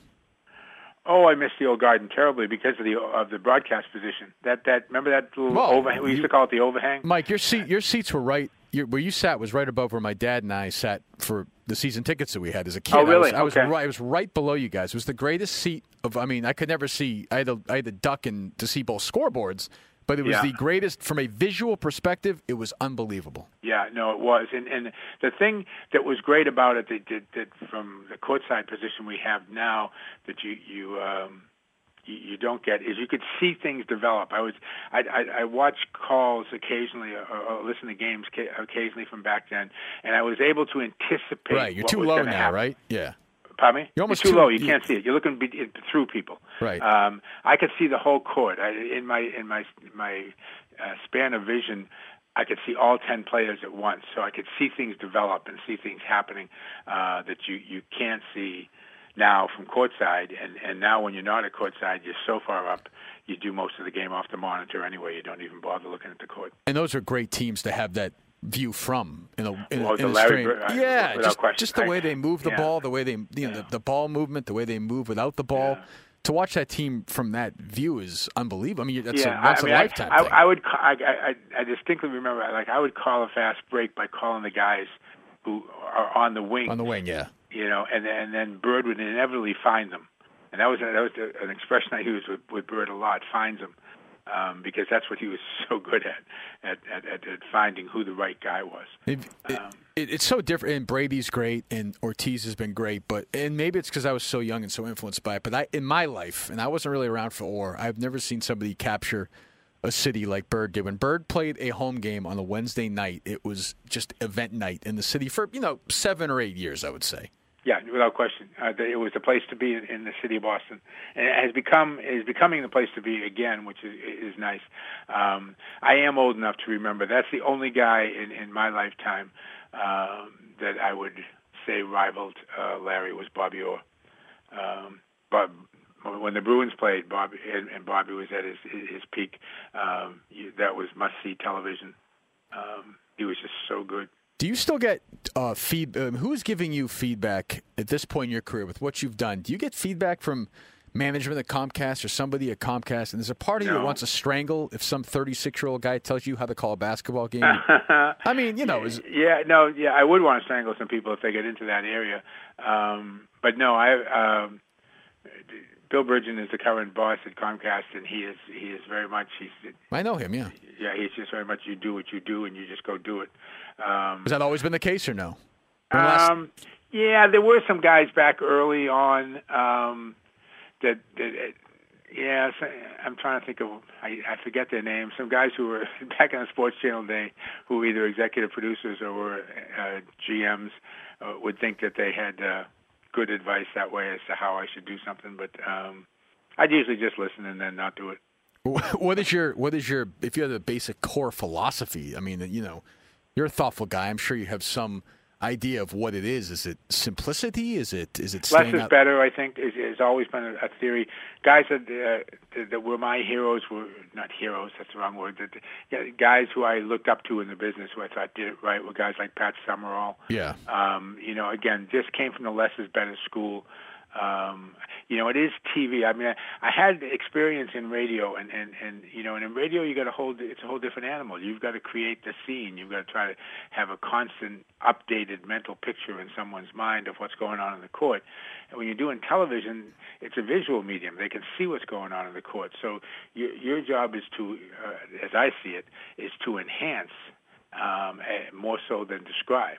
Oh, I miss the old garden terribly because of the of the broadcast position. That that remember that little Well, overhang? We used you- to call it the overhang. Mike, your seat, your seats were right. Your, where you sat was right above where my dad and I sat for the season tickets that we had as a kid. Oh, really? I was, Okay. I was right. I was right below you guys. It was the greatest seat of. I mean, I could never see. I had to, I had to duck and to see both scoreboards, but it was Yeah. the greatest from a visual perspective. It was unbelievable. Yeah, no, it was. And and the thing that was great about it that that, that from the courtside position we have now that you you um you, you don't get is you could see things develop. I was I I, I watch calls occasionally or, or listen to games ca- occasionally from back then, and I was able to anticipate. Right. You're too low now, happen. right? Yeah. Pardon me? You're almost too, too- low. You you- can't see it. You're looking be, through people. Right. Um, I could see the whole court. I, in my in my my uh, span of vision, I could see all ten players at once. So I could see things develop and see things happening uh, that you you can't see now from courtside. And and now when you're not at courtside, you're so far up. You do most of the game off the monitor anyway. You don't even bother looking at the court. And those are great teams to have that view from in a, in, Well, a, the in a stream. Bird- uh, yeah, just, just the I- way they move the yeah. ball, the way they, you know, the, the ball movement, the way they move without the ball. Yeah. To watch that team from that view is unbelievable. I mean, that's yeah, a once I mean, in lifetime I, thing. I would, I, I, I distinctly remember, like, I would call a fast break by calling the guys who are on the wing, on the wing, yeah. you know, and and then Bird would inevitably find them, and that was that was an expression I used with, with Bird a lot, finds them. Um, because that's what he was so good at at, at, at, at finding who the right guy was. It, it, Um, it, it's so different. And Brady's great, and Ortiz has been great. But and maybe it's because I was so young and so influenced by it. But I, in my life, and I wasn't really around for Orr. I've never seen somebody capture a city like Bird did. When Bird played a home game on a Wednesday night, it was just event night in the city for you know seven or eight years, I would say. Yeah, without question, uh, it was the place to be in, in the city of Boston, and it has become is becoming the place to be again, which is is nice. Um, I am old enough to remember that's the only guy in in my lifetime um, that I would say rivaled uh, Larry was Bobby Orr. Um, but when the Bruins played, Bobby and, and Bobby was at his his peak. Um, you, that was must see television. Um, he was just so good. Do you still get uh, feed? Um, who's giving you feedback at this point in your career with what you've done? Do you get feedback from management at Comcast or somebody at Comcast? And there's a part of you that wants to strangle if some 36 year old guy tells you how to call a basketball game. I mean, you know, is, Yeah, no, yeah, I would want to strangle some people if they get into that area. Um, but no, I um, Bill Bridgen is the current boss at Comcast, and he is he is very much he's I know him. Yeah, yeah he's just very much you do what you do and you just go do it. Um, has that always been the case or no? Last- um, yeah, there were some guys back early on um, that, that yeah, so- I'm trying to think of I, I forget their names. Some guys who were back on the Sports Channel day who were either executive producers or were uh, GMs uh, would think that they had uh, good advice that way as to how I should do something, but um, I'd usually just listen and then not do it. what is your what is your if you have a basic core philosophy? I mean, you know, you're a thoughtful guy. I'm sure you have some idea of what it is. Is it simplicity? Is it is it Less is out? better, I think, is, has always been a, a theory. Guys that, uh, that that were my heroes were not heroes. That's the wrong word. That, yeah, guys who I looked up to in the business, who I thought did it right, were guys like Pat Summerall. Yeah. Um, you know, again, just came from the less is better school. Um, you know, it is TV. I mean, I, I had experience in radio, and and and you know, and in radio, you got a whole it's a whole different animal. You've got to create the scene. You've got to try to have a constant, updated mental picture in someone's mind of what's going on in the court. And when you're doing television, it's a visual medium. They can see what's going on in the court. So your your job is to, uh, as I see it, is to enhance um, eh, more so than describe,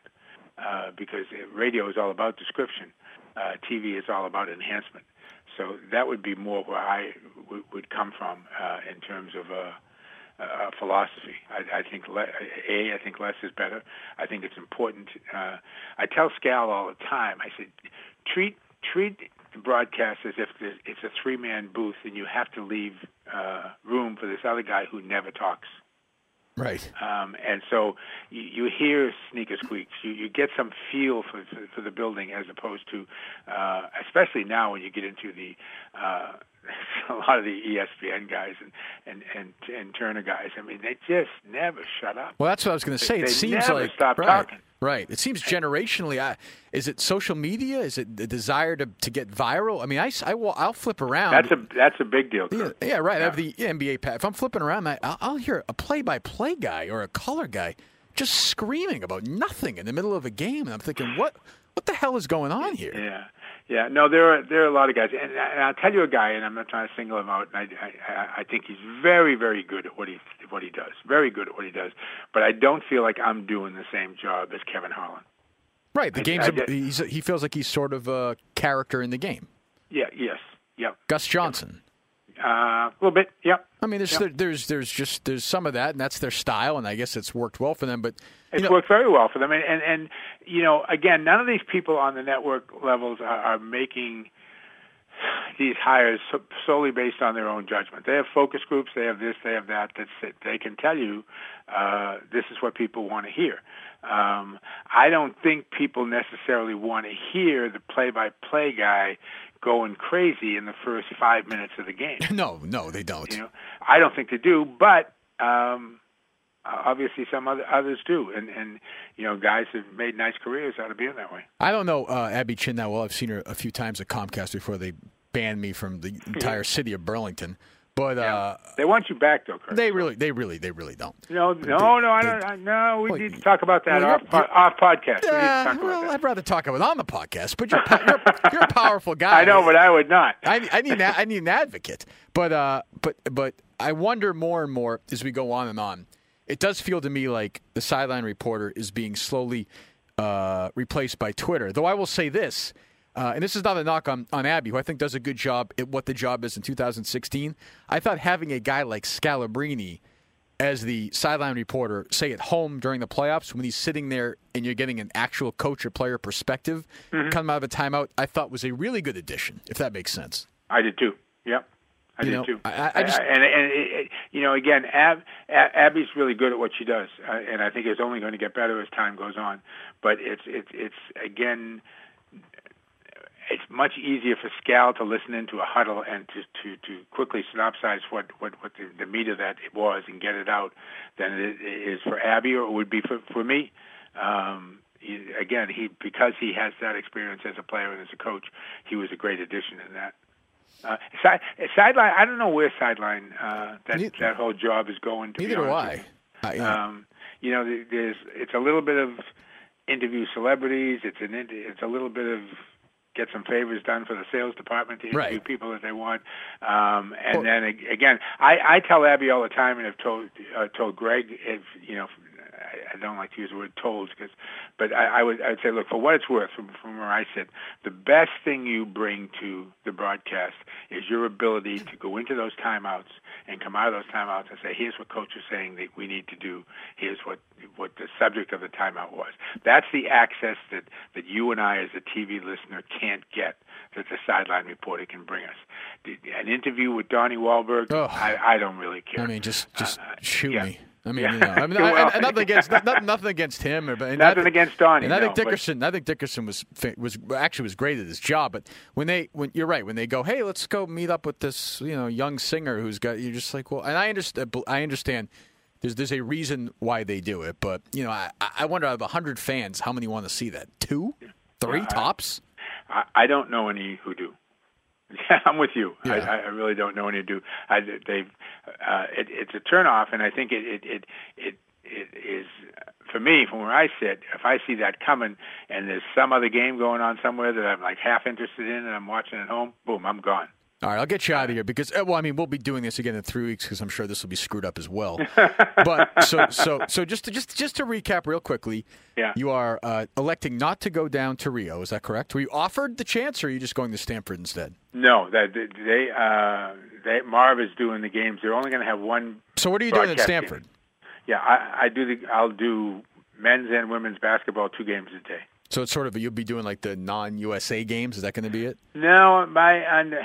uh, because radio is all about description. Uh, TV is all about enhancement. So that would be more where I w- would come from uh, in terms of uh, uh, philosophy. I, I think le- a I think less is better. I think it's important. Uh, I tell Scal all the time. I said, treat treat the broadcast as if it's a three man booth, and you have to leave uh, room for this other guy who never talks. Right. Um, and so you, you hear sneaker squeaks. You, you get some feel for, for, for the building as opposed to, uh, especially now when you get into the, uh, a lot of the ESPN guys and, and, and, and Turner guys. I mean, they just never shut up. Well, that's what I was going to say. It They seems never like stop right, talking. right. It seems generationally. I, is it social media? Is it the desire to, to get viral? I mean, I, I will, I'll flip around. That's a that's a big deal. yeah, yeah, right. I have the NBA pad. If I'm flipping around, I, I'll, I'll hear a play-by-play guy or a color guy just screaming about nothing in the middle of a game, and I'm thinking, what, what the hell is going on here? Yeah, yeah. No, there are there are a lot of guys, and, and I'll tell you a guy, and I'm not trying to single him out. And I, I I think he's very very good at what he what he does. Very good at what he does. But I don't feel like I'm doing the same job as Kevin Harlan. Right. The I- game's. I he's, he feels like he's sort of a character in the game. Yeah. Yes. Yep. Gus Johnson. Uh, a little bit. Yep. I mean, there's Yep. there, there's there's just there's some of that, and that's their style, and I guess it's worked well for them. But It's know, worked very well for them, and, and and you know, again, none of these people on the network levels are, are making these hires so- solely based on their own judgment. They have focus groups, they have this, they have that. That's it. They can tell you uh, this is what people want to hear. Um, I don't think people necessarily want to hear the play-by-play guy going crazy in the first five minutes of the game. no, no, they don't. You know, I don't think they do, but um, obviously some other, others do, and and you know, guys have made nice careers out of being that way. I don't know uh, Abby Chin that well. I've seen her a few times at Comcast before they banned me from the entire city of Burlington. But uh, They want you back, though, Kurt. they really, they really, they really don't. no, no, no, I don't. I, no, we Well, need to talk about that well, off, po- off podcast. we Yeah, talk well. I'd rather talk about it on the podcast. But you're, you're, you're a powerful guy. I know, but I would not. I, I need I need an advocate, but uh, but but I wonder more and more as we go on and on. It does feel to me like the sideline reporter is being slowly uh, replaced by Twitter. Though I will say this, uh, and this is not a knock on, on Abby, who I think does a good job at what the job is in 2016. I thought having a guy like Scalabrine as the sideline reporter, say at home during the playoffs, when he's sitting there and you're getting an actual coach or player perspective come out of a timeout, I thought was a really good addition, if that makes sense. I did too. Yep. I You did know, too. I- I just- and and it, it, you know, again, Ab, Ab, Abby's really good at what she does, uh, and I think it's only going to get better as time goes on. But it's it's it's again, it's much easier for Scal to listen into a huddle and to to, to quickly synopsize what what what the, the meat of that was and get it out than it is for Abby or it would be for for me. Um, he, again, he because he has that experience as a player and as a coach, he was a great addition in that. Uh, side, sideline. I don't know where sideline uh, that Neither- that whole job is going. To be Neither do I. with you. I- you know, Um, you know, there's it's a little bit of interview celebrities. It's an it's a little bit of get some favors done for the sales department to interview Right. people that they want. Um, and Well- then ag- again, I, I tell Abby all the time, and have told uh, told Greg if you know. I- I don't like to use the word "told" because, but I, I would I would say, look, for what it's worth, from, from where I sit, the best thing you bring to the broadcast is your ability to go into those timeouts and come out of those timeouts and say, here's what coach is saying that we need to do. Here's what what the subject of the timeout was. That's the access that that you and I, as a TV listener, can't get that the sideline reporter can bring us. An interview with Donnie Wahlberg, oh. I, I don't really care. I mean, just just Uh, shoot yeah. me. I mean, Yeah. you know, I mean, Well- I- nothing against nothing, nothing against him or but Nothing I, against Donnie, And I think no, but- Dickerson, I think Dickerson was was actually was great at his job. But when they, when you're right, when they go, hey, let's go meet up with this, you know, young singer who's got, you're just like, well, and I understand, uh, I understand. There's there's a reason why they do it, but you know, I I wonder out of hundred fans, how many want to see that? Two, three uh, tops. I, I don't know any who do. Yeah, I'm with you. I, Yeah. I I really don't know any do. I, they've, uh, it, it's a turnoff, and I think it, it, it, it, it is for me from where I sit. If I see that coming, and there's some other game going on somewhere that I'm like half interested in, and I'm watching at home, boom, I'm gone. All right, I'll get you out of here because uh, well, I mean, we'll be doing this again in three weeks because I'm sure this will be screwed up as well. but so so so just to, just just to recap real quickly, Yeah. you are uh, electing not to go down to Rio. Is that correct? Were you offered the chance, or are you just going to Stamford instead? No, that they, uh, they Marv is doing the games. They're only going to have one. So what are you doing at broadcast game. Stamford? Yeah, I, I do the. I'll do men's and women's basketball two games a day. So it's sort of you'll be doing like the non-USA games. Is that going to be it? No, my and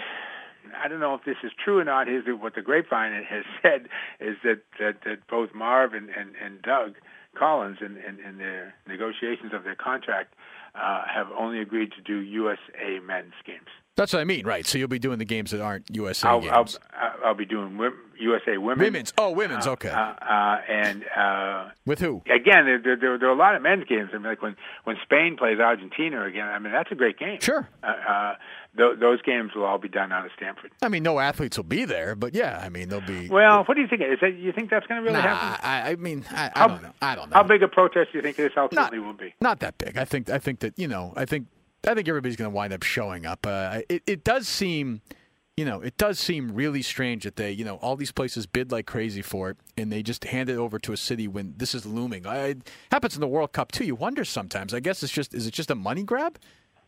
I don't know if this is true or not. Is that what the grapevine has said is that that, that both Marv and, and, and Doug Collins in, in, in their negotiations of their contract uh, have only agreed to do USA men's games. That's what I mean, right? So you'll be doing the games that aren't USA I'll, I'll, games. I'll be doing USA women. women's. Oh, women's. Okay. Uh, uh, and uh, With who? again, there, there, there, there are a lot of men's games. I mean, like when when Spain plays Argentina again. I mean, that's a great game. Sure. Th- those games will all be done out of Stamford. I mean, no athletes will be there, but yeah, I mean, they'll be. Well, what do you think? Is that you think that's going to really nah, happen? I, I mean, I, I How- don't know. I don't know. How big a protest do you think this not, ultimately will be? Not that big. I think. I think that you know. I think. I think everybody's going to wind up showing up. Uh, it, it does seem, you know, it does seem really strange that they, you know, all these places bid like crazy for it, and they just hand it over to a city when this is looming. I, it happens in the World Cup too. You wonder sometimes. I guess it's just is it just a money grab?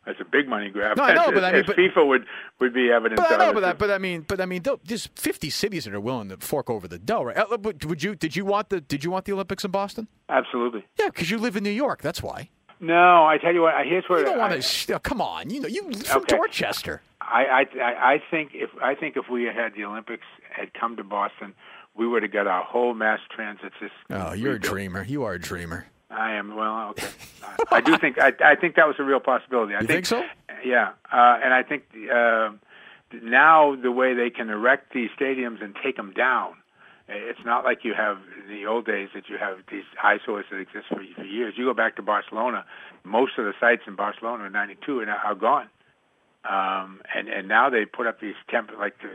That's a big money grab. No, I know, As- but I mean, but- FIFA would would be evidence But I know, but, that, but I mean, but I mean, there's 50 cities that are willing to fork over the dough, right? Uh, Would you? Did you want the? Did you want the Olympics in Boston? Absolutely. Yeah, because you live in New York. That's why. No, I tell you what. Here's where You don't want to. come on, you know, you from Okay. Dorchester. I, I I I think if I think if we had the Olympics had come to Boston, we would have got our whole mass transit system. Oh, you're a dreamer. You are a dreamer. I am well. Okay, I, I do think I, I think that was a real possibility. I You think so? Yeah, uh, and I think uh, now the way they can erect these stadiums and take them down, it's not like you have in the old days that you have these eyesores that exist for, for years. You go back to Barcelona, most of the sites in Barcelona in '92 are, are gone, um, and and now they put up these temp like the,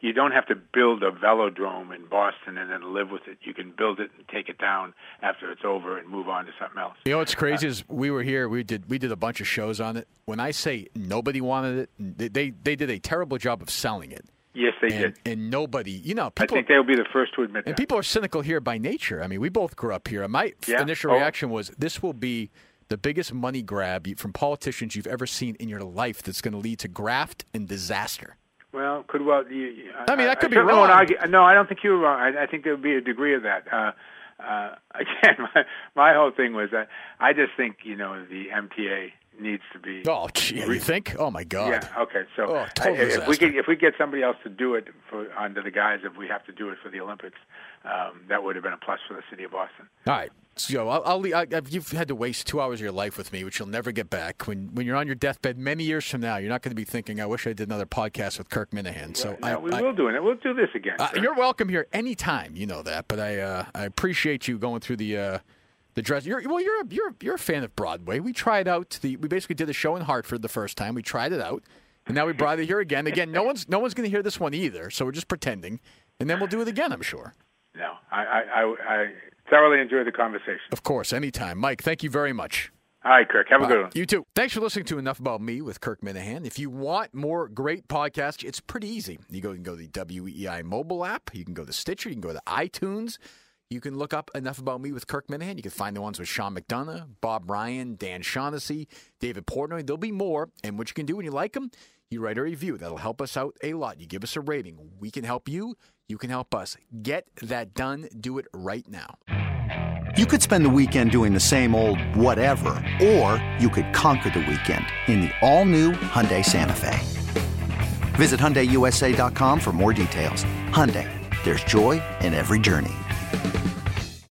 you don't have to build a velodrome in Boston and then live with it. You can build it and take it down after it's over and move on to something else. You know what's crazy uh, is we were here. We did we did a bunch of shows on it. When I say nobody wanted it, they they, they did a terrible job of selling it. Yes, they and, did. And nobody, you know, people, I think they'll be the first to admit and that. people are cynical here by nature. I mean, we both grew up here. My yeah. initial oh. reaction was, this will be the biggest money grab from politicians you've ever seen in your life that's going to lead to graft and disaster. Well, could well. You, I mean, that could I be wrong. Argue, no, I don't think you're wrong. I, I think there would be a degree of that. Uh, uh, again, my, my whole thing was that I just think you know the MTA needs to be. Oh, gee, you think? Oh my God. Yeah. Okay. So oh, total if we get if we get somebody else to do it for under the guise of we have to do it for the Olympics, um, that would have been a plus for the city of Boston. All right. So I'll, I'll, I, you've had to waste two hours of your life with me, which you'll never get back. When when you're on your deathbed, many years from now, you're not going to be thinking, "I wish I did another podcast with Kirk Minihane." So I, we I, will do it. We'll do this again. Uh, you're welcome here anytime. You know that, but I uh, I appreciate you going through the. Uh, the dress. You're, well, you're a, you're you're a fan of Broadway. We tried out the. We basically did a show in Hartford the first time. We tried it out, and now we brought it here again. Again, no one's no one's going to hear this one either. So we're just pretending, and then we'll do it again. I'm sure. No, I I, I thoroughly enjoyed the conversation. Of course, anytime, Mike. Thank you very much. All right, Kirk. Have a good one. You too. Thanks for listening to Enough About Me with Kirk Minihane. If you want more great podcasts, it's pretty easy. You go, you can go to the WEEI mobile app. You can go to Stitcher. You can go to iTunes. You can look up Enough About Me with Kirk Minihane. You can find the ones with Sean McDonough, Bob Ryan, Dan Shaughnessy, David Portnoy. There'll be more. And what you can do when you like them, you write a review. That'll help us out a lot. You give us a rating. We can help you. You can help us. Get that done. Do it right now. You could spend the weekend doing the same old whatever, or you could conquer the weekend in the all-new Hyundai Santa Fe. Visit HyundaiUSA.com for more details. Hyundai, there's joy in every journey.